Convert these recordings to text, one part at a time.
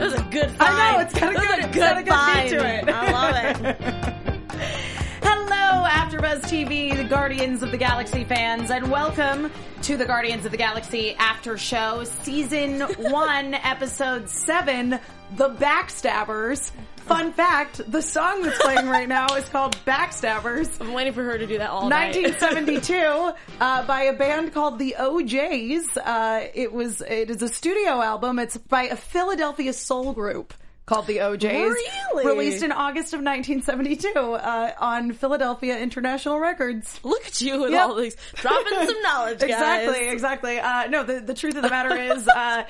Was a good vibe. I know, it's got a good- a it's a good beat to it. I love it. Hello, AfterBuzz TV, the Guardians of the Galaxy fans, and welcome to the Guardians of the Galaxy After Show, Season 1, Episode 7, The Backstabbers. Fun fact, the song that's playing right now is called Backstabbers. I'm waiting for her to do that all night. 1972 uh, by a band called the O'Jays. Uh, it was it is a studio album. It's by a Philadelphia soul group called the O'Jays. Really? Released in August of 1972 uh, on Philadelphia International Records. Look at you with Yep. all these dropping some knowledge, guys. Exactly, exactly. Uh, no, the, the truth of the matter is, uh,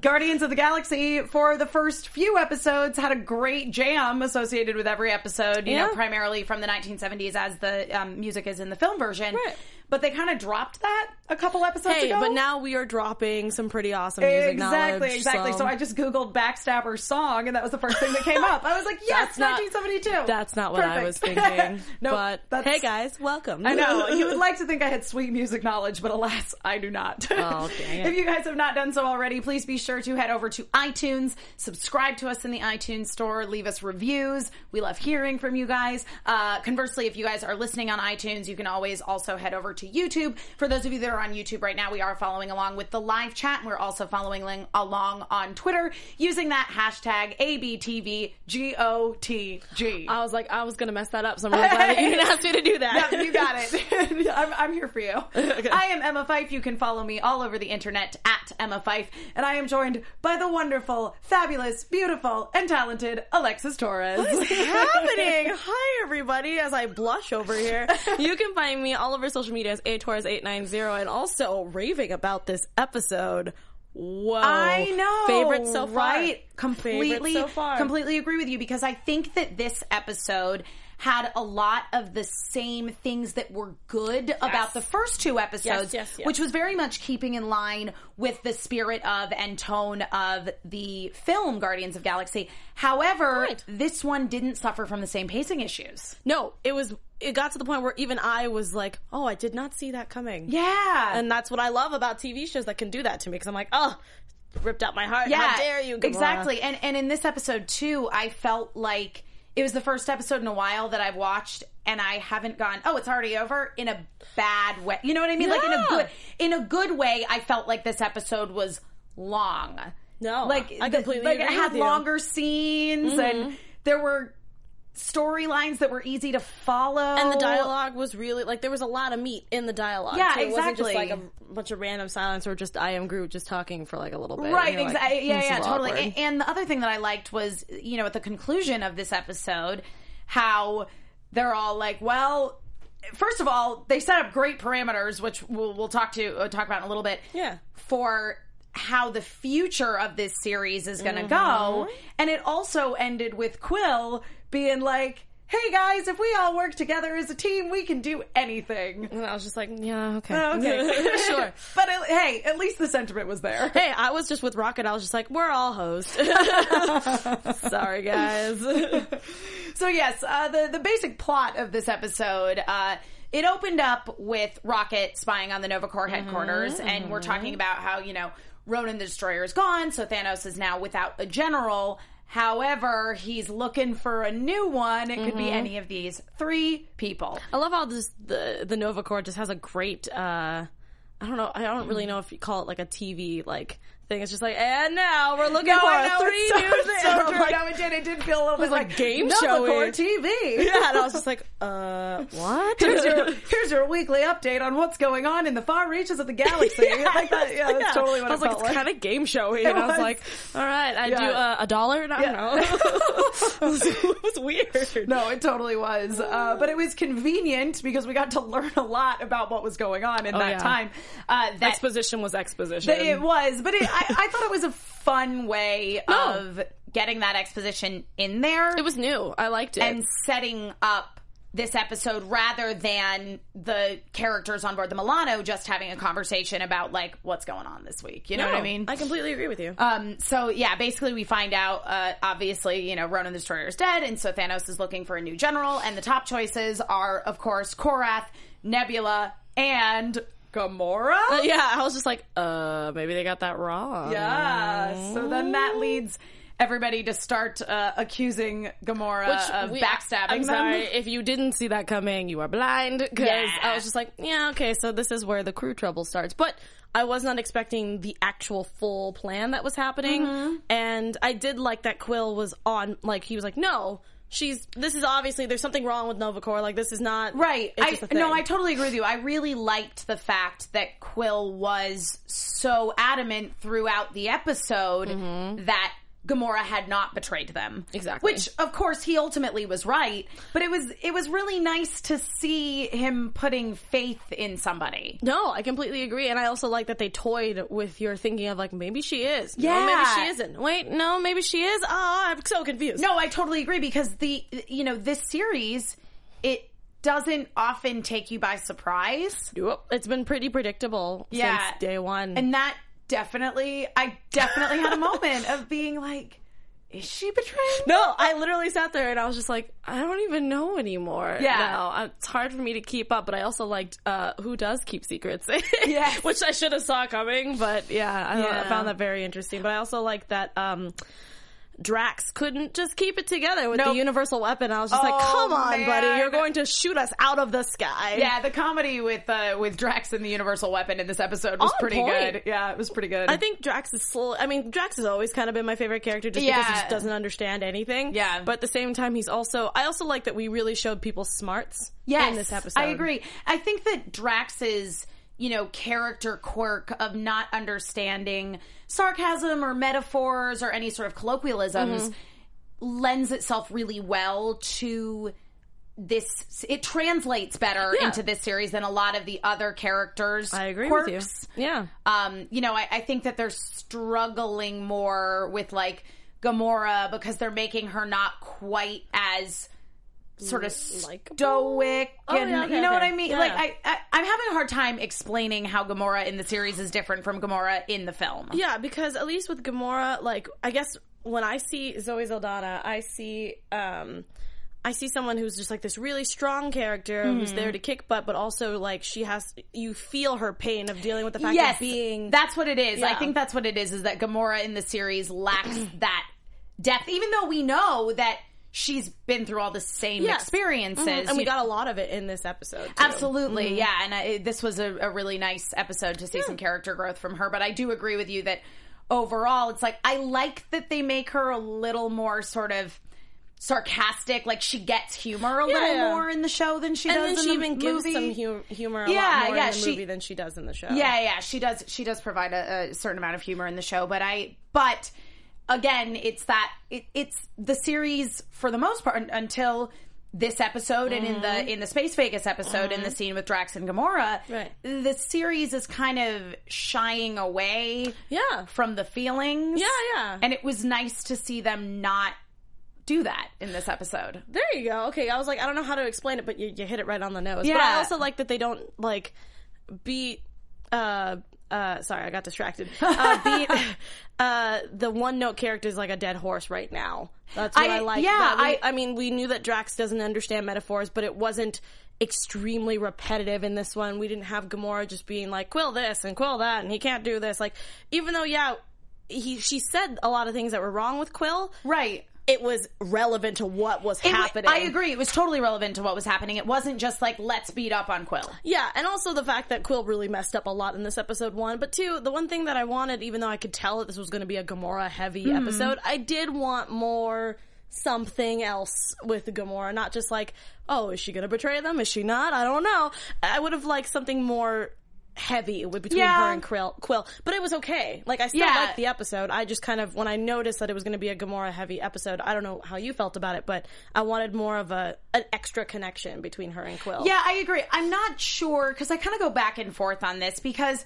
Guardians of the Galaxy for the first few episodes had a great jam associated with every episode, you know, primarily from the 1970s as the um, music is in the film version. Right. But they kind of dropped that a couple episodes Hey, ago. but now we are dropping some pretty awesome music Exactly, exactly. So. I just Googled Backstabber song and that was the first thing that came up. I was like, yes, That's not- 1972. That's not what I was thinking. no, but that's, hey, guys, welcome. I know. You would like to think I had sweet music knowledge, but alas, I do not. Oh, if you guys have not done so already, please be sure to head over to iTunes, subscribe to us in the iTunes store, leave us reviews. We love hearing from you guys. Uh, conversely, if you guys are listening on iTunes, you can always also head over to YouTube. For those of you that are on YouTube right now, we are following along with the live chat. and We're also following along on Twitter using that hashtag ABTVGOTG. I was like, I was gonna mess that up, so I'm really glad that you didn't ask me to do that. You got it. I'm, I'm here for you. I am Emma Fyffe. You can follow me all over the internet at Emma Fyffe. And I am joined by the wonderful, fabulous, beautiful, and talented Alexis Torres. What is happening? Hi, everybody. As I blush over here, you can find me all over social media as atorres890 and also raving about this episode. Whoa. I know. Favorite so far. Right? Completely, so far. completely agree with you because I think that this episode had a lot of the same things that were good about the first two episodes, yes, yes. which was very much keeping in line with the spirit of and tone of the film Guardians of Galaxy. However, Right. this one didn't suffer from the same pacing issues. No, it was. It got to the point where even I was like, "Oh, I did not see that coming." Yeah. and that's what I love about TV shows that can do that to me because I'm like, "Oh, ripped out my heart. Yeah, How dare you?" Gamora." Exactly. And and in this episode too, I felt like it was the first episode in a while that I've watched and I haven't gone, "Oh, it's already over" in a bad way. You know what I mean? Like in a good in a good way, I felt like this episode was long. No, Like I the- completely like it had. Mm-hmm. longer scenes and there were storylines that were easy to follow. And the dialogue was really like there was a lot of meat in the dialogue. Yeah, too. It wasn't just like a bunch of random silence or just I am Groot just talking for like a little bit. Right, And you're like, exactly. yeah, yeah, totally. awkward." A- And the other thing that I liked was, you know, at the conclusion of this episode, how they're all like, well, first of all, they set up great parameters, which we'll, we'll talk to uh, talk about in a little bit. Yeah. For how the future of this series is going to Mm-hmm. go, and it also ended with Quill being like. Hey guys, if we all work together as a team, we can do anything. And I was just like, yeah, okay, Oh, Okay, sure. But uh, hey, at least the sentiment was there. Hey, I was just with Rocket. I was just like, we're all hosts. Sorry, guys. So yes, uh, the the basic plot of this episode. Uh, it opened up with Rocket spying on the Nova Corps headquarters, and we're talking about how you know Ronan the Destroyer is gone, so Thanos is now without a general. However, he's looking for a new one. It could be any of these three people. I love how this the the Nova Corps just has a great. uh I don't know. I don't really know if you call it like a TV like thing. It's just like, and now we're looking No, for three so, new things. so true. like, no, it did. It did feel a little bit like like game. Corps TV. yeah, and I was just like, uh, what? Here's your, here's your weekly update on what's going on in the far reaches of the galaxy. like that, yeah, that's totally what I was like, it's like. kind of game showy, and I was like, all right, I Yeah. do uh, a dollar. And I don't know. it, was, it was weird. No, it totally was. Uh, but it was convenient because we got to learn a lot about what was going on in that Oh, yeah. time. Uh, that Exposition was exposition. It was, but it, I, I thought it was a fun way No. of getting that exposition in there It was new. I liked it. and setting up this episode rather than the characters on board the Milano just having a conversation about like what's going on this week. You know No, what I mean? I completely agree with you. Um, so yeah, basically we find out, uh, obviously, you know, Ronan the Destroyer is dead, and so Thanos is looking for a new general, and the top choices are, of course, Korath, Nebula, and Gamora. Uh, yeah, I was just like, uh, maybe they got that wrong. Yeah. So then that leads everybody to start uh, accusing Gamora Which of we- backstabbing I'm them. sorry if you didn't see that coming, you are blind. Because Yeah. I was just like, yeah, okay, so this is where the crew trouble starts. But I was not expecting the actual full plan that was happening, Mm-hmm. and I did like that Quill was on. Like he was like, no. She's. This is obviously there's something wrong with Nova Corps. Like this is not Right. I no. I totally agree with you. I really liked the fact that Quill was so adamant throughout the episode mm-hmm. that Gamora had not betrayed them. Exactly. Which of course he ultimately was right, but it was it was really nice to see him putting faith in somebody. No, I completely agree, and I also like that they toyed with your thinking of like maybe she is, no, Yeah. maybe she isn't. Wait, no, maybe she is. Oh, I'm so confused. No, I totally agree because the you know, this series it doesn't often take you by surprise. It's been pretty predictable Yeah. since day one. And that definitely, I definitely had a moment of being like, is she betraying? no, I literally sat there and I was just like, I don't even know anymore. Yeah. It's hard for me to keep up. But I also liked uh, who does keep secrets, Yes. which I should have saw coming. But yeah, I, I found that very interesting. But I also like that. Um, Drax couldn't just keep it together with Nope. the universal weapon. I was just like, Oh, "Come on, buddy! You're going to shoot us out of the sky." Yeah, the comedy with uh, with Drax and the Universal Weapon in this episode was On pretty point. good. Yeah, it was pretty good. I think Drax is slow. I mean, Drax has always kind of been my favorite character just because he just doesn't understand anything. Yeah. But at the same time, he's also, I also like that we really showed people's smarts yes, in this episode. I agree. I think that Drax Drax's you know character quirk of not understanding sarcasm or metaphors or any sort of colloquialisms Mm-hmm. lends itself really well to this it translates better Yeah. into this series than a lot of the other characters I agree quirks. with you. Yeah. um, you know, I, I think that they're struggling more with like Gamora because they're making her not quite as sort of Likeable? stoic Oh, and yeah, okay, you know what. I mean? Yeah, like. I, I I'm having a hard time explaining how Gamora in the series is different from Gamora in the film. Yeah, because at least with Gamora, like, I guess when I see Zoe Saldana, I see, um, I see someone who's just like this really strong character who's Mm-hmm. there to kick butt, but also like she has, you feel her pain of dealing with the fact yes, of being. that's what it is. I think that's what it is. Is that Gamora in the series lacks that depth, even though we know that she's been through all the same Yes. experiences, Mhm, and we got a lot of it in this episode. too. Absolutely, yeah. And I, this was a, a really nice episode to see some character growth from her. But I do agree with you that overall, it's like I like that they make her a little more sort of sarcastic. Like she gets humor a little yeah. more in the show than she And does then in she the even gives movie. some hu- humor a Yeah, lot more yeah, in the she- movie than she does in the show. Yeah, yeah, she does. She does provide a, a certain amount of humor in the show, but I, but again, it's that it, it's the series for the most part until this episode and in the mm-hmm. in the Space Vegas episode in the mm-hmm. scene with Drax and Gamora. Right. The series is kind of shying away, Yeah. from the feelings. Yeah, yeah. and it was nice to see them not do that in this episode. There you go. Okay, I was like, I don't know how to explain it, but you, you hit it right on the nose. But Yeah. I also like that they don't like beat. Uh, uh, sorry, I got distracted. Uh, beat uh, the one note character is like a dead horse right now. That's what I, I- like. yeah, we- I- I mean, we knew that Drax doesn't understand metaphors, but it wasn't extremely repetitive in this one. We didn't have Gamora just being like Quill this and Quill that, and he can't do this. Like, even though, yeah, he she said a lot of things that were wrong with Quill, Right. It was relevant to what was It happening. I agree. It was totally relevant to what was happening. It wasn't just like let's beat up on Quill. Yeah, and also the fact that Quill really messed up a lot in this episode one. But two, the one thing that I wanted, even though I could tell that this was going to be a Gamora heavy Mm-hmm. episode, I did want more something else with Gamora, not just like, oh, is she going to betray them? Is she not? I don't know. I would have liked something more heavy with between Yeah. her and Quill, Quill, but it was okay. Like I still Yeah. liked the episode. I just kind of when I noticed that it was going to be a Gamora heavy episode, I don't know how you felt about it, but I wanted more of a an extra connection between her and Quill. Yeah, I agree. I'm not sure because I kind of go back and forth on this because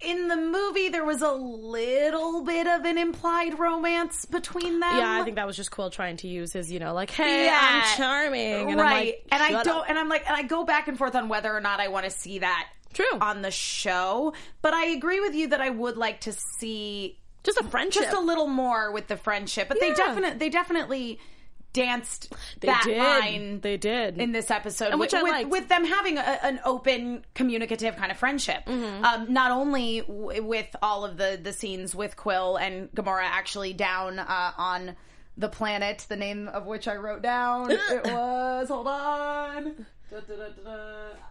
in the movie there was a little bit of an implied romance between them. Yeah, I think that was just Quill trying to use his, you know, like, hey, Yeah. I'm charming, and right. like, and I "Shut don't, up." and I'm like, and I go back and forth on whether or not I want to see that True. on the show. But I agree with you that I would like to see just a friendship. just a little more with the friendship. But they Yeah. definitely, they definitely danced they that did. line They did. in this episode, And which with, I with, liked. with them having a, an open, communicative kind of friendship. Mm-hmm. Um, not only w- with all of the the scenes with Quill and Gamora actually down uh, on the planet, the name of which I wrote down. it was hold on.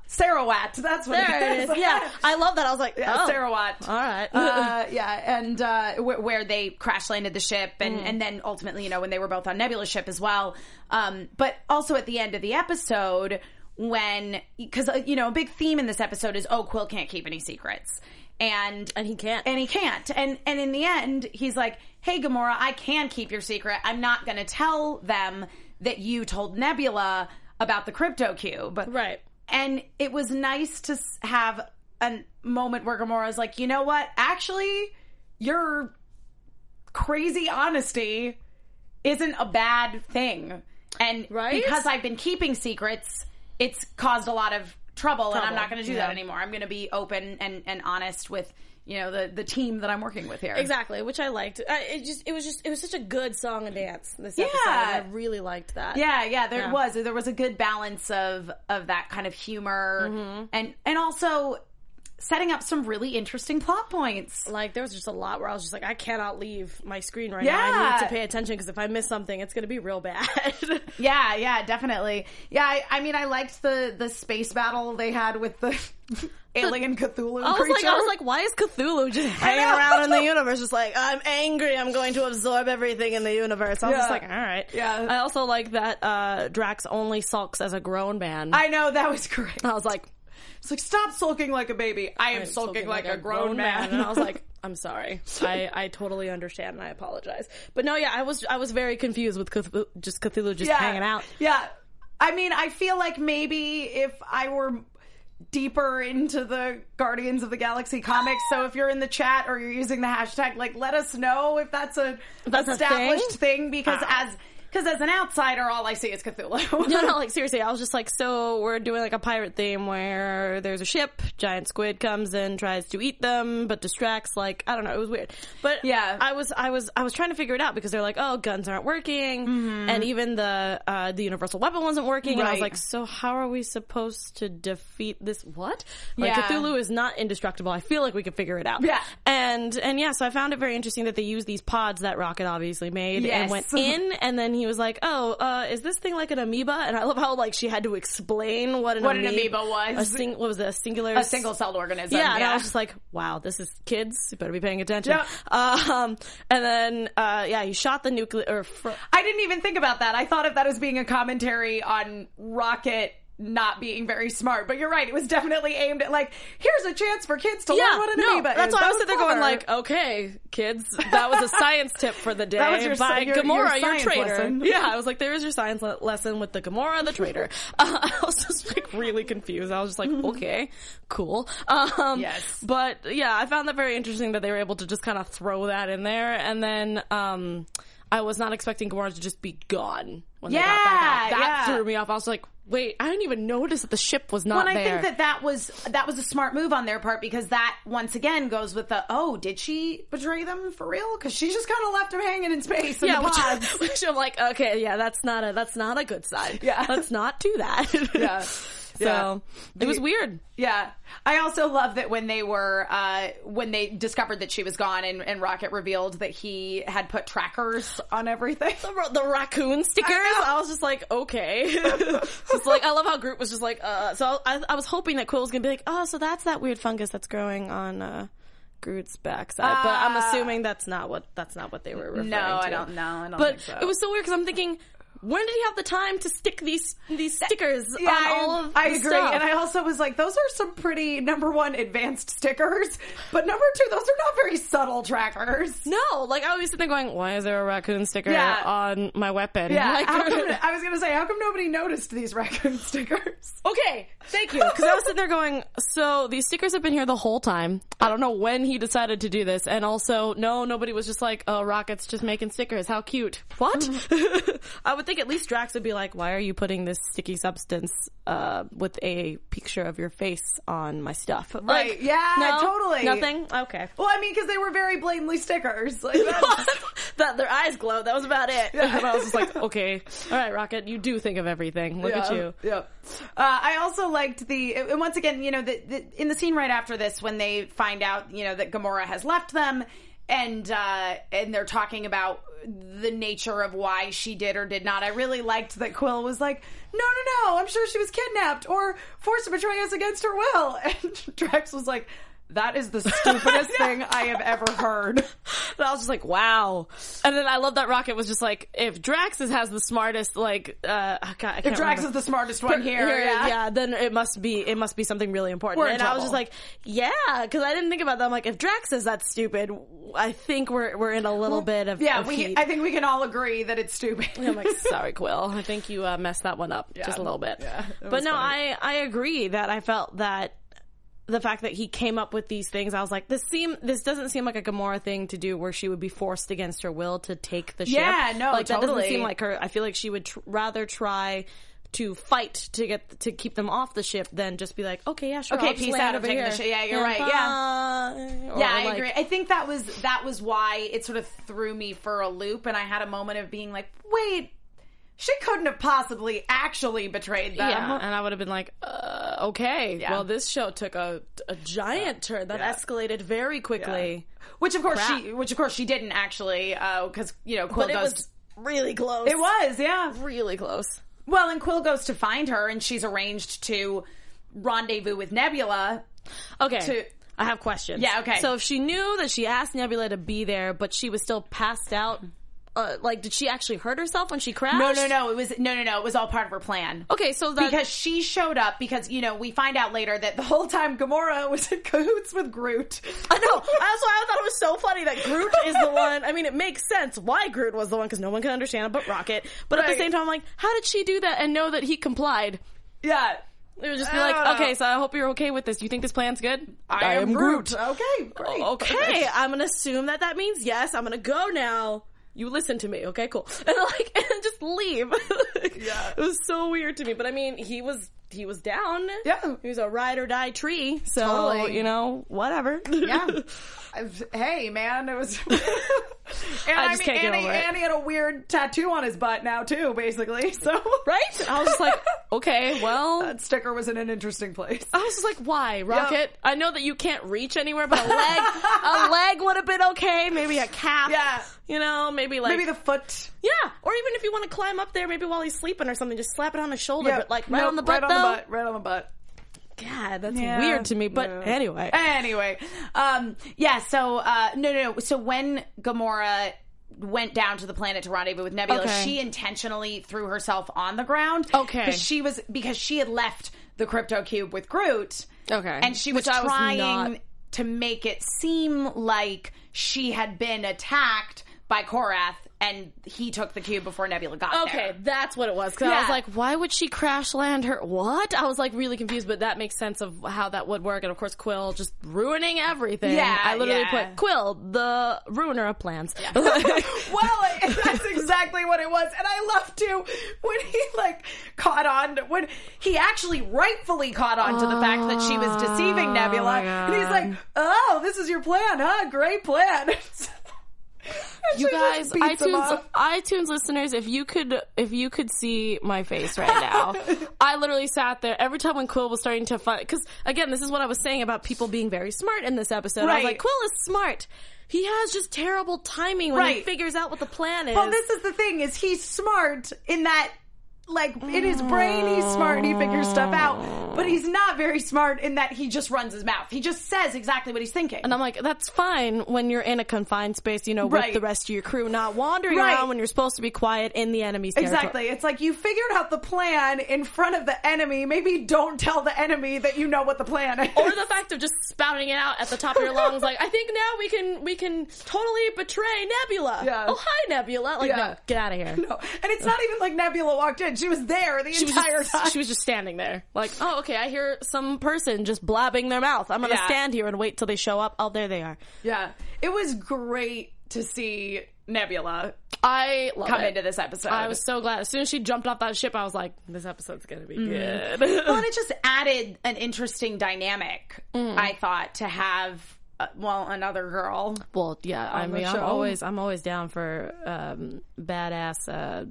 Sarawat. That's what there it it is. Yeah, I love that. I was like, Yeah, oh, Sarawat. All right. uh, yeah, and uh, wh- where they crash landed the ship, and Mm. and then ultimately, you know, when they were both on Nebula's ship as well. Um, but also at the end of the episode, when because uh, you know a big theme in this episode is oh Quill can't keep any secrets, and and he can't. and he can't. And and in the end, he's like, "Hey, Gamora, I can keep your secret. I'm not going to tell them that you told Nebula about the crypto cube." right. And it was nice to have a moment where Gamora's like, "You know what? Actually, your crazy honesty isn't a bad thing." And Right? because I've been keeping secrets, it's caused a lot of trouble, and I'm not going to do yeah. that anymore. I'm going to be open and, and honest with you know the the team that I'm working with here. Exactly, which I liked. I, it just, it was just, it was such a good song and dance. This episode, Yeah. and I really liked that. Yeah, yeah, there Yeah. was there was a good balance of of that kind of humor Mm-hmm. and and also setting up some really interesting plot points. Like there was just a lot where I was just like, I cannot leave my screen right Yeah. now. I need to pay attention because if I miss something, it's going to be real bad. Yeah, yeah, definitely. Yeah, I, I mean, I liked the the space battle they had with the alien Cthulhu I was creature. like, I was like, why is Cthulhu just hanging around in the universe? Just like, I'm angry. I'm going to absorb everything in the universe. I was just like, all right. Yeah. I also like that uh, Drax only sulks as a grown man. I know that was great. I was like, It's like stop sulking like a baby. I am I'm sulking, like, a grown, man. and I was like, I'm sorry. I, I totally understand and I apologize. But no, yeah, I was I was very confused with Cthulhu, just Cthulhu just yeah, hanging out. Yeah, I mean, I feel like maybe if I were deeper into the Guardians of the Galaxy comics, so if you're in the chat or you're using the hashtag, like, let us know if that's a That's a established thing? thing, because Ah. as because as an outsider, all I see is Cthulhu. No, no, like seriously, I was just like, so we're doing like a pirate theme where there's a ship, giant squid comes in, tries to eat them, but distracts. Like I don't know, it was weird. But Yeah. I was, I was, I was trying to figure it out because they're like, oh, guns aren't working, and even the uh, the universal weapon wasn't working, and I was Mm-hmm. Like, so how are we supposed to defeat this? What? Like Yeah. Cthulhu is not indestructible. I feel like we could figure it out. Yeah. and and yeah, so I found it very interesting that they used these pods that Rocket obviously made Yes. and went in, and then he was like, oh uh, is this thing like an amoeba? And I love how like she had to explain what an, What an amoeba, amoeba was. A sing- what was it? A singular. a single celled organism. Yeah, and I was just like, wow, this is kids. You better be paying attention. Yep. Um, and then uh, yeah, he shot the nuclear. Fr- I didn't even think about that. I thought of that as being a commentary on Rocket not being very smart. But you're right. It was definitely aimed at like, here's a chance for kids to yeah, learn what an no, amoeba that's is. why I was sitting there going like, okay, kids, that was a science tip for the day That was your by your- your Gamora, your, science traitor. Yeah, I was like, there is your science le- lesson with the Gamora, the traitor. Uh, I was just like really confused. I was just like, okay, cool. Um, Yes. but yeah, I found that very interesting that they were able to just kind of throw that in there, and then um, I was not expecting Gamora to just be gone when they got back out. Yeah, That yeah. threw me off. I was like, wait, I didn't even notice that the ship was not Well, and I think that that was that was a smart move on their part because that once again goes with the oh did she betray them for real because she just kind of left them hanging in space in yeah, the which, pods. which I'm like, okay, yeah, that's not a that's not a good sign. Yeah. let's not do that. yeah. So Yeah. it was weird. Yeah. I also love that when they were, uh, when they discovered that she was gone and, and Rocket revealed that he had put trackers on everything. The, the raccoon stickers. I I, was just like, okay. just like I love how Groot was just like, uh. So I, I was hoping that Quill was gonna be like, oh, so that's that weird fungus that's growing on uh, Groot's backside. but I'm Ah. assuming that's not what that's not what they were referring No, to. I don't know. I don't But so. it was so weird because I'm thinking. When did he have the time to stick these these stickers Yeah, on I, all of I agree. stuff? And I also was like, those are some pretty, number one, advanced stickers. But number two, those are not very subtle trackers. No, like I was sitting there going, why is there a raccoon sticker Yeah. on my weapon? Yeah. Like, come, I was going to say, how come nobody noticed these raccoon stickers? okay, thank you. Because I was sitting there going, so these stickers have been here the whole time. I don't know when he decided to do this. And also, no, nobody was just like, oh, Rocket's just making stickers. How cute. What? I would think at least Drax would be like, why are you putting this sticky substance uh, with a picture of your face on my stuff? Like, Right. Yeah, no? totally. Nothing? Okay. Well, I mean, because they were very blatantly stickers. Like, that their eyes glow. That was about it. And I was just like, okay, all right, Rocket, you do think of everything. Look at you. Yeah. Uh, I also liked the, and once again, you know, the, the, in the scene right after this, when they find out, you know, that Gamora has left them, and uh, and they're talking about the nature of why she did or did not. I really liked that Quill was like, "No, no, no! I'm sure she was kidnapped or forced to betray us against her will," and Drax was like. That is the stupidest thing I have ever heard. And I was just like, wow. And then I love that Rocket was just like, if Drax is, has the smartest, like, uh, oh God, I can't If Drax remember. is the smartest one here, yeah. then it must be it must be something really important. We're and I was just like, yeah, because I didn't think about that. I'm like, if Drax says that's stupid, I think we're we're in a little bit of Yeah, of we. heat. I think we can all agree that it's stupid. I'm like, sorry, Quill. I think you uh, messed that one up just a little bit. Yeah, but no, funny. I I agree that I felt that the fact that he came up with these things, I was like, this seem this doesn't seem like a Gamora thing to do, where she would be forced against her will to take the ship. Yeah, no, like that doesn't seem like her. I feel like she would tr- rather try. To fight to get to keep them off the ship, than just be like, okay, yeah, sure. Okay, I'll peace out, over here. ship. Yeah, you're right, yeah. Or Yeah, I like- agree. I think that was that was why it sort of threw me for a loop, and I had a moment of being like, "Wait, she couldn't have possibly actually betrayed them." Yeah, and I would have been like, uh, okay. Yeah. Well, this show took a a giant turn that Yeah. escalated very quickly. which of course Crap. she, which of course she didn't actually, because you know Quill But it goes. was really close. it was, yeah. really close. Well, and Quill goes to find her, and she's arranged to rendezvous with Nebula. Okay. To- I have questions. Yeah, okay. So if she knew that she asked Nebula to be there, but she was still passed out, uh, like, did she actually hurt herself when she crashed? No, no, no. It was no, no, no. It was all part of her plan. Okay, so that because she showed up because you know we find out later that the whole time Gamora was in cahoots with Groot. I know. That's why I thought it was so funny that Groot is the one. I mean, it makes sense why Groot was the one because no one can understand but Rocket. But at the same time, I'm like, how did she do that and know that he complied? Yeah, It would just be like, know. okay, so I hope you're okay with this. You think this plan's good? I, am Groot. Okay, great. Okay, I'm gonna assume that that means yes. I'm gonna go now. You listen to me, okay? Cool. And like, and just leave. Yeah. it was so weird to me. But I mean, he was he was down. Yeah. he was a ride or die tree. So Totally. you know, whatever. Yeah. Hey, man, it was. and I, just mean, can't get Annie, over it. Annie had a weird tattoo on his butt now too, basically. So right? I was just like, okay, well. that sticker was in an interesting place. I was just like, why, Rocket? I know that you can't reach anywhere, but a leg, a leg would have been okay. Maybe a calf. Yeah. You know, maybe like Maybe the foot. yeah, or even if you want to climb up there, maybe while he's sleeping or something, just slap it on his shoulder, Yeah, but like right Nope, on the butt right though. on the butt, right on the butt. God, that's Yeah. weird to me. But anyway, Anyway, um, yeah. So uh, no, no, no. So when Gamora went down to the planet to rendezvous with Nebula, Okay. she intentionally threw herself on the ground. Okay. because she was because she had left the crypto cube with Groot. Okay. and she was Which I was trying not- to make it seem like she had been attacked by Korath, and he took the cube before Nebula got Okay, there. Okay, that's what it was. Because I was like, why would she crash land her? What? I was like really confused, but that makes sense of how that would work. And of course, Quill just ruining everything. Yeah, I literally yeah. put Quill, the ruiner of plans. well, that's exactly what it was, and I love too when he like caught on when he actually rightfully caught on to the fact that she was deceiving oh Nebula, my and he's like, "Oh, this is your plan, huh? Great plan." You guys, just beats him iTunes, iTunes listeners, if you could, if you could see my face right now, I literally sat there every time when Quill was starting to fight. Because again, this is what I was saying about people being very smart in this episode. I was like, Quill is smart. He has just terrible timing when he figures out what the plan is. Well, this is the thing: is he's smart in that, like in his brain, he's smart and he figures stuff out. But he's not very smart in that he just runs his mouth. He just says exactly what he's thinking. and I'm like, that's fine when you're in a confined space, you know, with the rest of your crew, not wandering Right. around when you're supposed to be quiet in the enemy's territory. Exactly. It's like you figured out the plan in front of the enemy. Maybe don't tell the enemy that you know what the plan is. or the fact of just spouting it out at the top of your lungs, like I think now we can we can totally betray Nebula. Yeah. Oh hi Nebula. Like Yeah. no, get out of here. No. And it's not even like Nebula walked in. She was there the She entire just, time. she was just standing there, like, oh, okay. I hear some person just blabbing their mouth. I'm gonna Yeah. stand here and wait till they show up. Oh, there they are. yeah. It was great to see Nebula I love come it. into this episode. I was so glad. As soon as she jumped off that ship, I was like, this episode's gonna be good. well, and it just added an interesting dynamic, Mm. I thought, to have, uh, well, another girl. well, yeah. I mean, I'm always I'm always down for um, badass uh,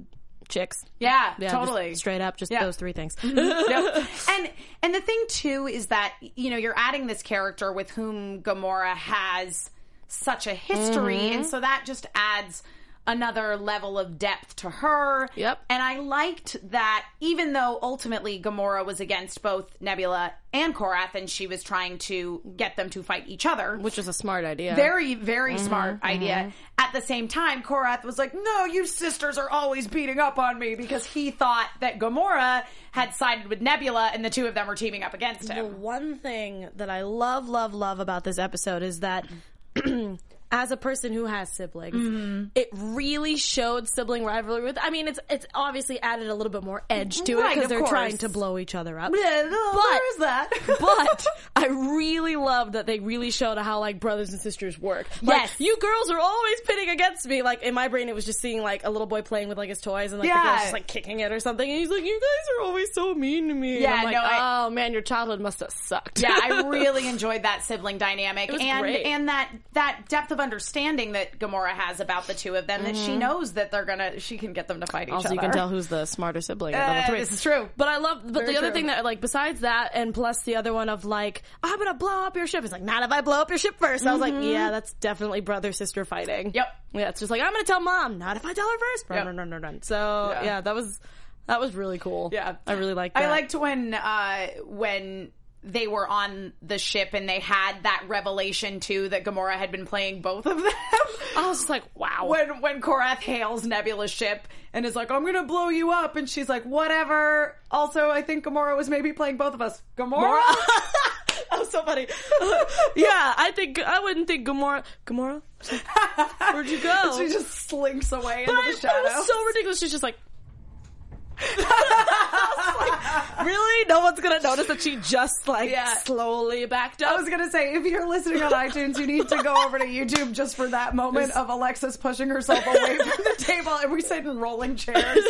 chicks. Yeah, Yeah, just totally. straight up, just Yeah. those three things. Yep. And and the thing too is that you know you're adding this character with whom Gamora has such a history, Mm-hmm. and so that just adds another level of depth to her. Yep. And I liked that even though ultimately Gamora was against both Nebula and Korath, and she was trying to get them to fight each other, Which is a smart idea. very, very smart Mm-hmm, idea. At the same time, Korath was like, "No, you sisters are always beating up on me," because he thought that Gamora had sided with Nebula, and the two of them were teaming up against The him. one thing that I love, love, love about this episode is that. As a person who has siblings, Mm-hmm. it really showed sibling rivalry. With I mean, it's it's obviously added a little bit more edge to it because they're course. trying to blow each other up. Yeah, no, there is that. but I really love that they really showed how like brothers and sisters work. Like, Yes. you girls are always pitting against me. Like in my brain, it was just seeing like a little boy playing with like his toys and like the girl's just like kicking it or something. And he's like, "You guys are always so mean to me." Yeah, like, no, I- oh man, your childhood must have sucked. yeah, I really enjoyed that sibling dynamic and great. and that that depth of understanding that Gamora has about the two of them. That she knows that they're gonna, she can get them to fight each Mm-hmm. Also, other. you can tell who's the smarter sibling. of Uh, the three. this is true. But I love, but Very the other true. thing that, like, besides that, and plus the other one of like, I'm gonna blow up your ship. It's like, not if I blow up your ship 1st I was like, yeah, that's definitely brother sister fighting. Mm-hmm. Yep. Yeah, it's just like I'm gonna tell mom, not if I tell her first. Run, Yep. run, run, run, run. So Yeah. yeah. that was that was really cool. Yeah, I really liked. That. I liked when uh, when they were on the ship and they had that revelation too that Gamora had been playing both of them. I was just like, wow. when when Korath hails Nebula's ship and is like, "I'm gonna blow you up," and she's like, "Whatever." Also, I think Gamora was maybe playing both of us. Gamora. that was so funny. yeah, I think I wouldn't think Gamora. Gamora, where'd you go? she just slinks away into But the I thought it shadow. was so ridiculous. She's just like. Like, really? No one's gonna notice that she just like Yeah. slowly backed up. I was gonna say, if you're listening on iTunes, you need to go over to YouTube just for that moment of Alexis pushing herself away from the table, and we sit in rolling chairs.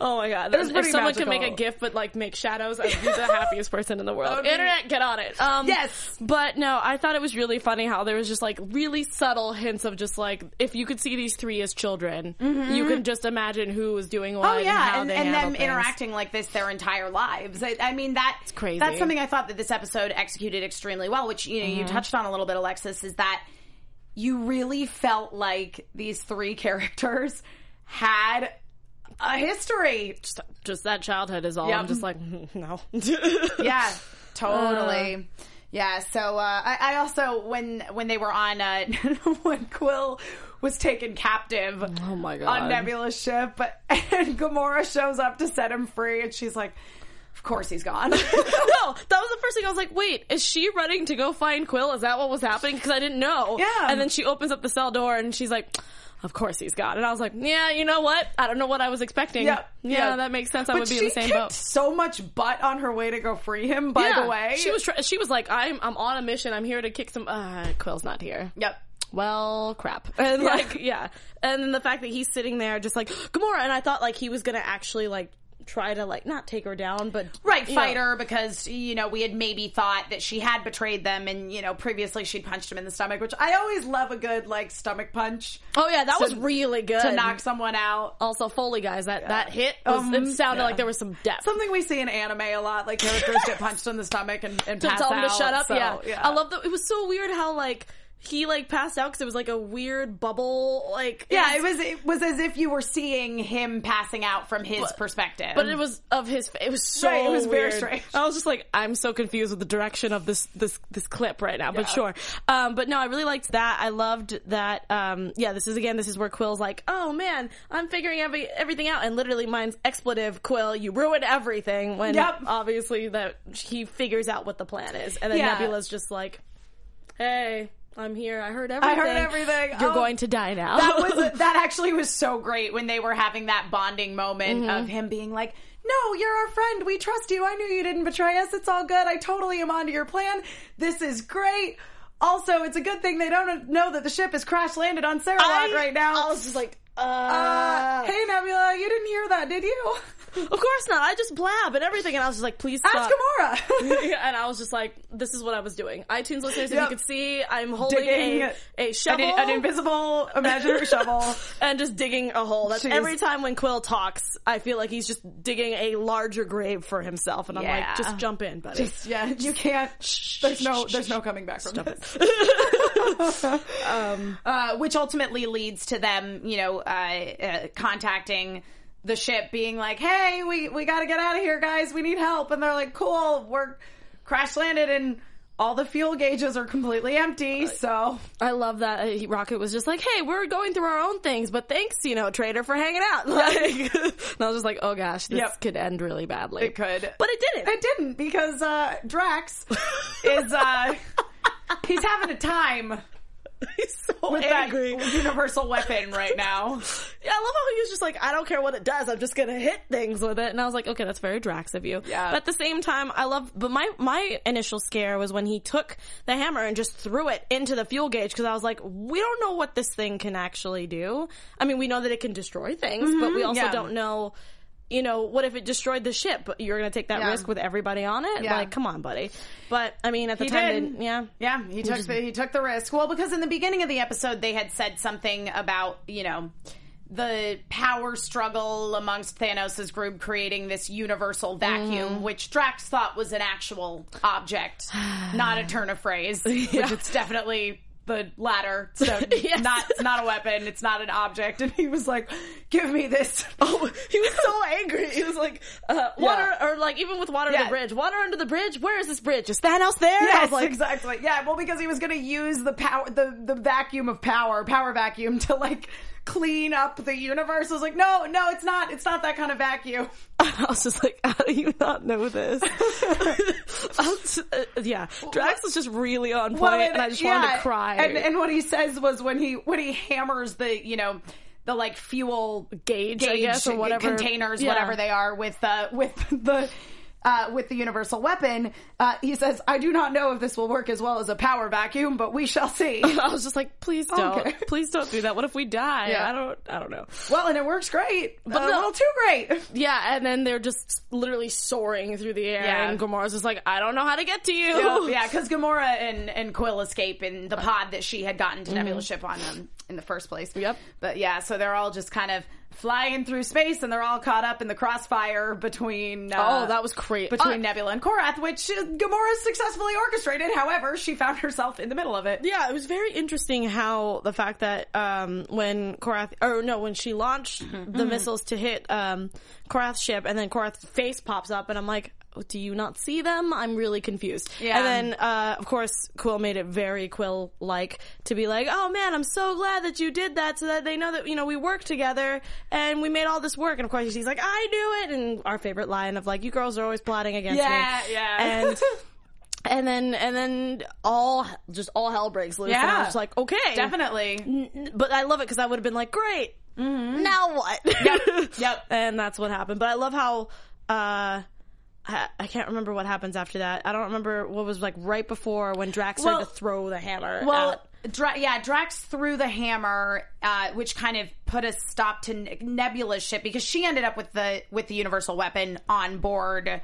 oh my god! was if someone can make a magical. gif but like make shadows, I'd be the happiest person in the world. Would Internet, get on it. Um, Yes. but no, I thought it was really funny how there was just like really subtle hints of just like if you could see these three as children, you can just imagine who was doing what. Mm-hmm. Oh and, yeah, how and, they and them things. interacting like this their entire lives. I, I mean that crazy. That's something I thought that this episode executed extremely well. Which you know Mm-hmm. you touched on a little bit, Alexis, is that you really felt like these three characters had a history. Just, just that childhood is all. Yep. I'm just like no. Yeah, totally. yeah. So uh, I, I also when when they were on uh, when Quill was taken captive. Oh my god. on Nebula's ship, and Gamora shows up to set him free, and she's like, "Of course he's gone." no, that was the first thing I was like, wait, is she running to go find Quill? Is that what was happening? Because I didn't know. Yeah. And then she opens up the cell door and she's like, of course he's gone. And I was like, yeah, you know what? I don't know what I was expecting. Yeah, Yeah, yeah. that makes sense. I but would be in the same boat. so much butt on her way to go free him. By Yeah. the way, she was try- she was like, I'm I'm on a mission. I'm here to kick some. Uh, Quill's not here. Yep. Well, crap. And like, yeah. And then the fact that he's sitting there just like Gamora, and I thought like he was gonna actually like try to like not take her down, but right fight know, her because you know we had maybe thought that she had betrayed them and you know previously she'd punched him in the stomach which i always love a good like stomach punch Oh yeah, that to- was really good to knock someone out Also, Foley guys, that that hit was, Um, it sounded yeah. like there was some depth. something we see in anime a lot like characters get punched in the stomach and, and to pass tell him to shut up. so, yeah. I love that. It was so weird how like he like passed out because it was like a weird bubble. Like yeah it was it was as if you were seeing him passing out from his But- perspective But it was of his. It was so. Right, it was very weird. strange. I was just like, I'm so confused with the direction of this this this clip right now. But sure. Um, but no, I really liked that. I loved that. Um, yeah, this is again. This is where Quill's like, oh man, I'm figuring every everything out, and literally mine's expletive. Quill, you ruin everything. When Yep. obviously that he figures out what the plan is, and then Yeah. Nebula's just like, hey. I'm here. I heard everything. I heard everything. You're Oh. going to die now. that was that actually was so great when they were having that bonding moment Mm-hmm. of him being like no you're our friend we trust you i knew you didn't betray us it's all good i totally am onto your plan this is great also it's a good thing they don't know that the ship has crash landed on Saralot I- right now I was just like, uh, uh, hey nebula you didn't hear that did you Of course not. I just blab and everything, and I was just like, please ask stop. gamora and I was just like, this is what I was doing. iTunes listeners, if you could see, I'm holding digging a, a shovel an, an invisible imaginary shovel and just digging a hole. That's Jeez. every time when Quill talks, I feel like he's just digging a larger grave for himself, and I'm Yeah. like, just jump in, buddy. yeah you can't there's no there's no coming back from this uh, which ultimately leads to them, you know, uh, uh, contacting the ship, being like, "Hey, we we got to get out of here, guys. We need help." And they're like, "Cool, we're crash landed and." All the fuel gauges are completely empty, so I love that Rocket was just like, "Hey, we're going through our own things, but thanks, you know, Trader, for hanging out." Like, and I was just like, "Oh gosh, this Yep. could end really badly." it could. but it didn't. It didn't because uh, Drax is uh, he's having a time He's so with angry. that universal weapon right now. Yeah, I love how he was just like, I don't care what it does, I'm just gonna hit things with it. And I was like, okay, that's very Drax of you. Yeah. But at the same time, I love, but my, my initial scare was when he took the hammer and just threw it into the fuel gauge because I was like, we don't know what this thing can actually do. I mean, we know that it can destroy things, but we also Mm-hmm. yeah. don't know. You know, what if it destroyed the ship? You're going to take that Yeah. risk with everybody on it? Yeah. Like, come on, buddy. But, I mean, at the He time, did. yeah. Yeah, he took the he took the risk. Well, because in the beginning of the episode they had said something about, you know, the power struggle amongst Thanos' group creating this universal vacuum, Mm. which Drax thought was an actual object, not a turn of phrase. Which it's definitely the latter. So Yes. not it's not a weapon, it's not an object. And he was like, Give me this. Oh, he was so angry. He was like, uh, water, Yeah. or like even with water Yeah. under the bridge. Water under the bridge? Where is this bridge? Is Thanos there? I Yes, was like, exactly. Yeah, well, because he was going to use the power, the the vacuum of power, power vacuum, to like clean up the universe. I was like, no, no, it's not. It's not that kind of vacuum. I was just like, how do you not know this? Was, uh, yeah, Drax was just really on point, Well, and I just wanted to cry. And and what he says was when he when he hammers the you know the like fuel Gauge, I guess, or whatever. containers, Yeah. whatever they are, with uh, with the. Uh, with the universal weapon, uh, he says, "I do not know if this will work as well as a power vacuum, but we shall see." I was just like, please don't, Okay. please don't do that. What if we die? Yeah. I don't, I don't know. well, and it works great, but But a little too great. Yeah, and then they're just literally soaring through the air, Yeah. and Gamora's just like, I don't know how to get to you. Yeah, yeah, because Gamora and, and Quill escape in the pod that she had gotten to Nebula's ship on them in the first place. Yep. But yeah, so they're all just kind of flying through space, and they're all caught up in the crossfire between. Uh, Oh, that was great. between Uh, Nebula and Korath, which Gamora successfully orchestrated. However, she found herself in the middle of it. Yeah, it was very interesting how the fact that um, when Korath, or no, when she launched Mm-hmm. the missiles to hit um, Korath's ship, and then Korath's face pops up, and I'm like, "Oh, do you not see them? I'm really confused. Yeah. And then, uh, of course, Quill made it very Quill-like to be like, "Oh man, I'm so glad that you did that, so that they know that you know we work together and we made all this work." And of course, she's like, "I knew it," and our favorite line of like, "You girls are always plotting against me." Yeah, yeah. And and then and then all just all hell breaks loose. And I Yeah. was just like, okay, Definitely. N- But I love it because I would have been like, great. Now what? Mm-hmm. Yep. and that's what happened. But I love how. uh I, can't remember what happens after that. I don't remember what was like right before when Drax started to throw the hammer. Well, Dra- yeah, Drax threw the hammer, uh, which kind of put a stop to Nebula's ship because she ended up with the with the universal weapon on board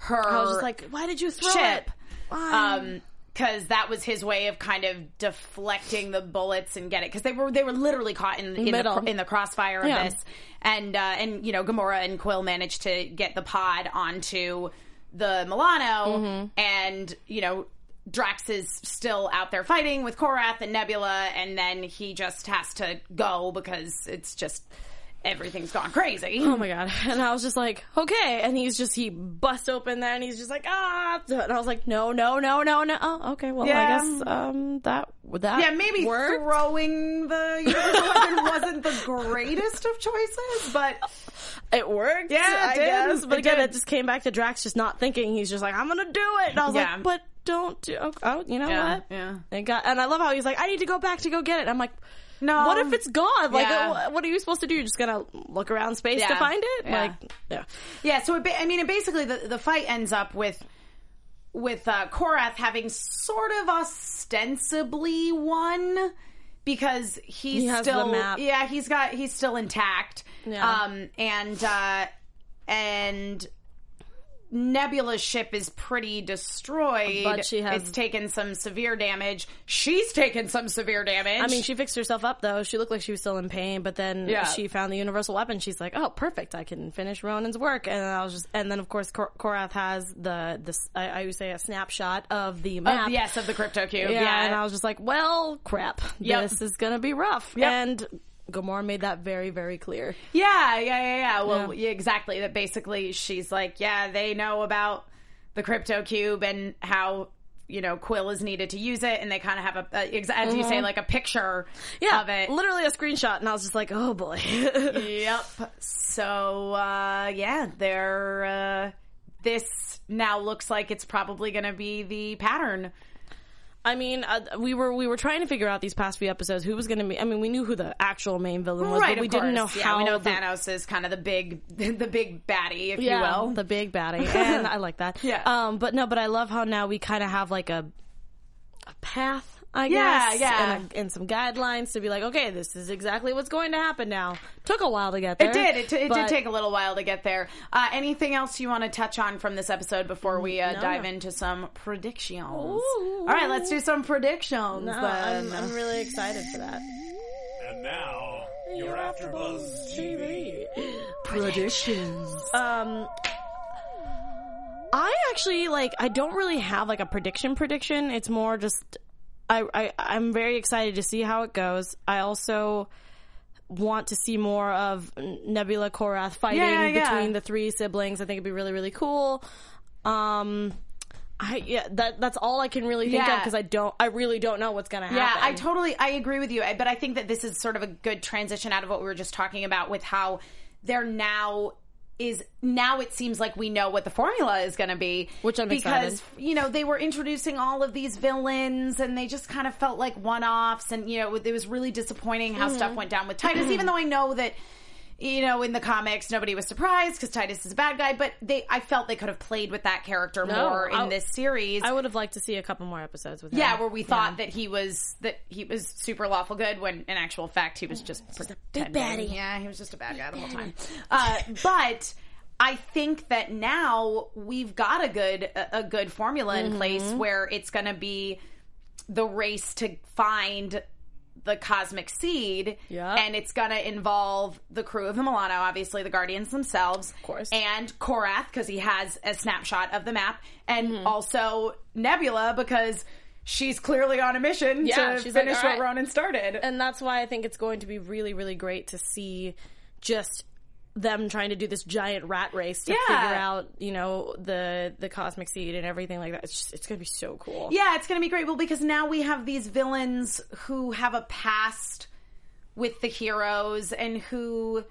her. I was just like, why did you throw ship. it? Why? Um, because that was his way of kind of deflecting the bullets and get it because they were they were literally caught in, in the in the crossfire of Yeah. this and uh, and you know Gamora and Quill managed to get the pod onto the Milano Mm-hmm. and you know Drax is still out there fighting with Korath and Nebula and then he just has to go because it's just everything's gone crazy. Oh my god! And I was just like, okay. And he's just he busts open there, and he's just like, ah. And I was like, no, no, no, no, no. Oh, okay. Well, Yeah. I guess um that that Yeah, maybe worked. throwing the universal weapon wasn't the greatest of choices, but It worked. Yeah, it I did. guess. But It again, did. it just came back to Drax just not thinking. He's just like, I'm gonna do it. And I was Yeah. like, but don't do. Oh, oh, you know Yeah, what? yeah. And got and I love how he's like, I need to go back to go get it. I'm like. No. What if it's gone? Like, Yeah. uh, what are you supposed to do? You're just gonna look around space to Yeah. find it? Yeah. Like, yeah. Yeah, so it ba- I mean, it basically the the fight ends up with with uh, Korath having sort of ostensibly won because he's He has the still map. yeah he's got he's still intact Yeah. um and uh and Nebula's ship is pretty destroyed. But she has- it's taken some severe damage. She's taken some severe damage. I mean, she fixed herself up though. She looked like she was still in pain, but then Yeah. she found the universal weapon. She's like, "Oh, perfect! I can finish Ronan's work." And I was just, and then of course Kor- Korath has the this I, I would say a snapshot of the map. yes, of the crypto cube. yeah, Yeah, And I was just like, "Well, crap! Yep. This is gonna be rough." Yep. And Gamora made that very, very clear. Yeah, yeah, yeah, yeah. Well, Yeah. yeah, exactly. That basically she's like, yeah, they know about the crypto cube and how you know Quill is needed to use it, and they kind of have a, a ex- as you say, like a picture Mm-hmm. Yeah, of it. literally a screenshot, and I was just like, "Oh boy." Yep. So uh, yeah, they're uh, this now looks like it's probably going to be the pattern. I mean, uh, we were we were trying to figure out these past few episodes who was going to be. I mean, we knew who the actual main villain was, but we of didn't know. Yeah, how. we know the- Thanos is kind of the big, the big baddie, if yeah, you will. the big baddie, and I like that. Yeah. Um, but no, but I love how now we kind of have like a a path. I Yeah, guess, yeah. and, and some guidelines to be like, okay, this is exactly what's going to happen now. Took a while to get there. It did. It, t- it but- did take a little while to get there. Uh, anything else you want to touch on from this episode before we uh, No, dive no. into some predictions? Ooh. All right, let's do some predictions. No, then. I'm, I'm really excited for that. And now, your AfterBuzz TV. predictions. Um, I actually like. I don't really have like a prediction. Prediction. It's more just. I, I I'm very excited to see how it goes. I also want to see more of Nebula Korath fighting Yeah, yeah. between the three siblings. I think it'd be really really cool. Um. I, yeah, that that's all I can really think of because I don't, I really don't know what's gonna happen. Yeah, I totally I agree with you, I- but I think that this is sort of a good transition out of what we were just talking about with how they're now is now it seems like we know what the formula is going to be, Which I'm because excited. you know they were introducing all of these villains and they just kind of felt like one offs, and you know it was really disappointing how Mm-hmm. stuff went down with Titus. even though I know that you know in the comics nobody was surprised because Titus is a bad guy, but they I felt they could have played with that character No, more in I- this series. I would have liked to see a couple more episodes with him. Yeah, where we thought that he was that he was super lawful good when in actual fact he was just, big pretending. baddie. Yeah, he was just a bad guy the whole time. Uh, but I think that now we've got a good a, a good formula in place Mm-hmm. where it's going to be the race to find the cosmic seed yeah. and it's going to involve the crew of the Milano obviously the guardians themselves of course. and Korath because he has a snapshot of the map and Mm-hmm. also Nebula because she's clearly on a mission Yeah, to she's like, finish "All what right." Ronan started and that's why I think it's going to be really, really great to see just them trying to do this giant rat race to Yeah. figure out, you know, the the cosmic seed and everything like that. It's just, it's gonna be so cool. Yeah, it's going to be great. Well, because now we have these villains who have a past with the heroes and who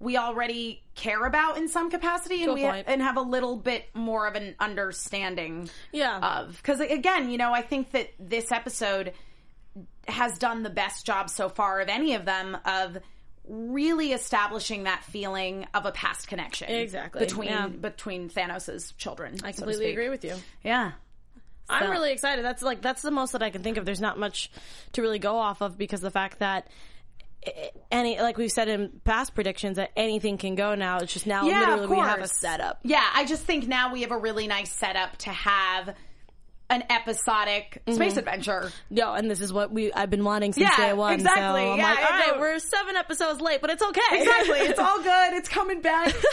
we already care about in some capacity, and we point. and have a little bit more of an understanding Yeah. of. Because again, you know, I think that this episode has done the best job so far of any of them of really establishing that feeling of a past connection Exactly, between yeah. between Thanos's children. I completely speak. agree with you. Yeah. I'm really excited. That's like that's the most that I can think of. There's not much to really go off of because the fact that any like we've said in past predictions that anything can go now. It's just now Yeah, literally we have a setup. Yeah, I just think now we have a really nice setup to have an episodic mm-hmm. space adventure. No, and this is what we I've been wanting since Yeah, day one. exactly. So I'm Yeah, like, all right, we're seven episodes late, but it's okay. Exactly. It's all good. It's coming back.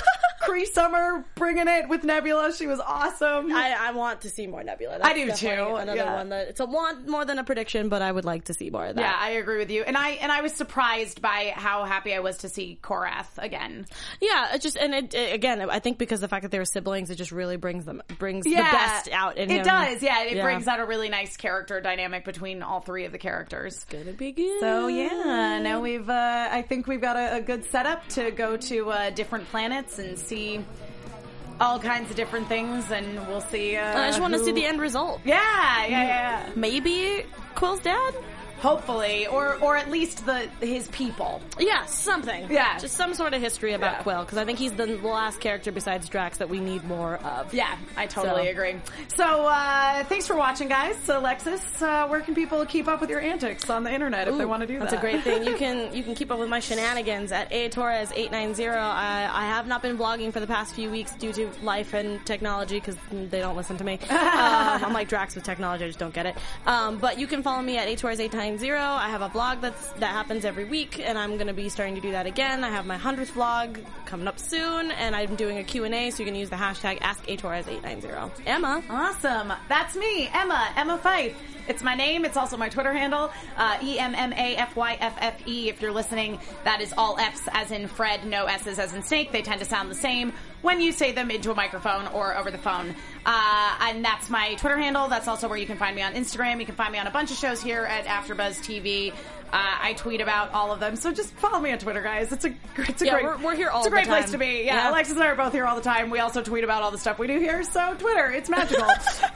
Cree Summer bringing it with Nebula. She was awesome. I, I want to see more Nebula. I do too, Another yeah. one that it's a want more than a prediction, but I would like to see more of that. yeah, I agree with you. And I and I was surprised by how happy I was to see Korath again. Yeah, it just and it, it- again, I think because the fact that they were siblings, it just really brings them brings Yeah, the best out in it him. does. Yeah, it Yeah. brings out a really nice character dynamic between all three of the characters. Gonna be good. So yeah, now we've. Uh, I think we've got a, a good setup to go to uh, different planets and see all kinds of different things, and we'll see. Uh, I just want to who- see the end result. Yeah, yeah, yeah. Maybe Quill's dad. Hopefully, or or at least the his people. Yeah, something. Yeah. just some sort of history about Yeah. Quill because I think he's the last character besides Drax that we need more of. Yeah, I totally So- agree. So, uh, thanks for watching, guys. So, Alexis, uh, where can people keep up with your antics on the internet if they want to do that? that's a great thing. You can you can keep up with my shenanigans at a torres eight nine zero. I I have not been vlogging for the past few weeks due to life and technology because they don't listen to me. um, I'm like Drax with technology. I just don't get it. Um, but you can follow me at a torres eight nine zero. I have a blog that's that happens every week, and I'm going to be starting to do that again. I have my hundredth vlog coming up soon, and I'm doing a Q and A, so you can use the hashtag AskAtorres890. Emma. Awesome. That's me, Emma, Emma Fyffe. It's my name. It's also my Twitter handle, uh, E-M-M-A-F-Y-F-F-E. If you're listening, that is all F's as in Fred, no S's as in snake. They tend to sound the same when you say them into a microphone or over the phone. Uh, and that's my Twitter handle. That's also where you can find me on Instagram. You can find me on a bunch of shows here at AfterBuzz TV. Uh, I tweet about all of them, so just follow me on Twitter, guys. It's a it's a Yeah, great we're- we're here all it's a great place to be. Yeah, Yeah. Alexis and I are both here all the time. We also tweet about all the stuff we do here. So Twitter, it's magical.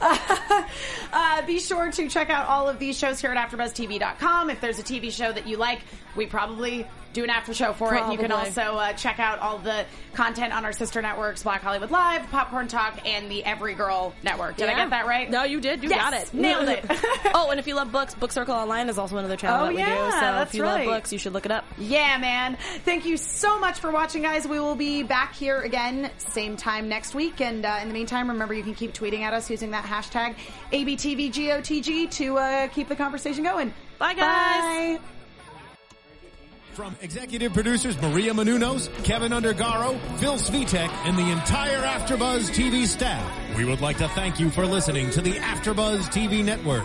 uh, be sure to check out all of these shows here at AfterBuzzTV.com. If there's a TV show that you like, we probably do an after show for it. And you can also uh, check out all the content on our sister networks, Black Hollywood Live, Popcorn Talk, and the Every Girl Network. Did I get that right? No, you did. You Yes, got it. nailed it. oh, and if you love books, Book Circle Online is also another channel Oh, that we yeah, do. So that's if you right. love books, you should look it up. Yeah, man. Thank you so much for watching, guys. We will be back here again, same time next week. And uh, in the meantime, remember you can keep tweeting at us using that hashtag ABTVGOTG to uh, keep the conversation going. Bye, guys. Bye. From executive producers Maria Menounos, Kevin Undergaro, Phil Svitek, and the entire AfterBuzz TV staff, we would like to thank you for listening to the AfterBuzz TV network.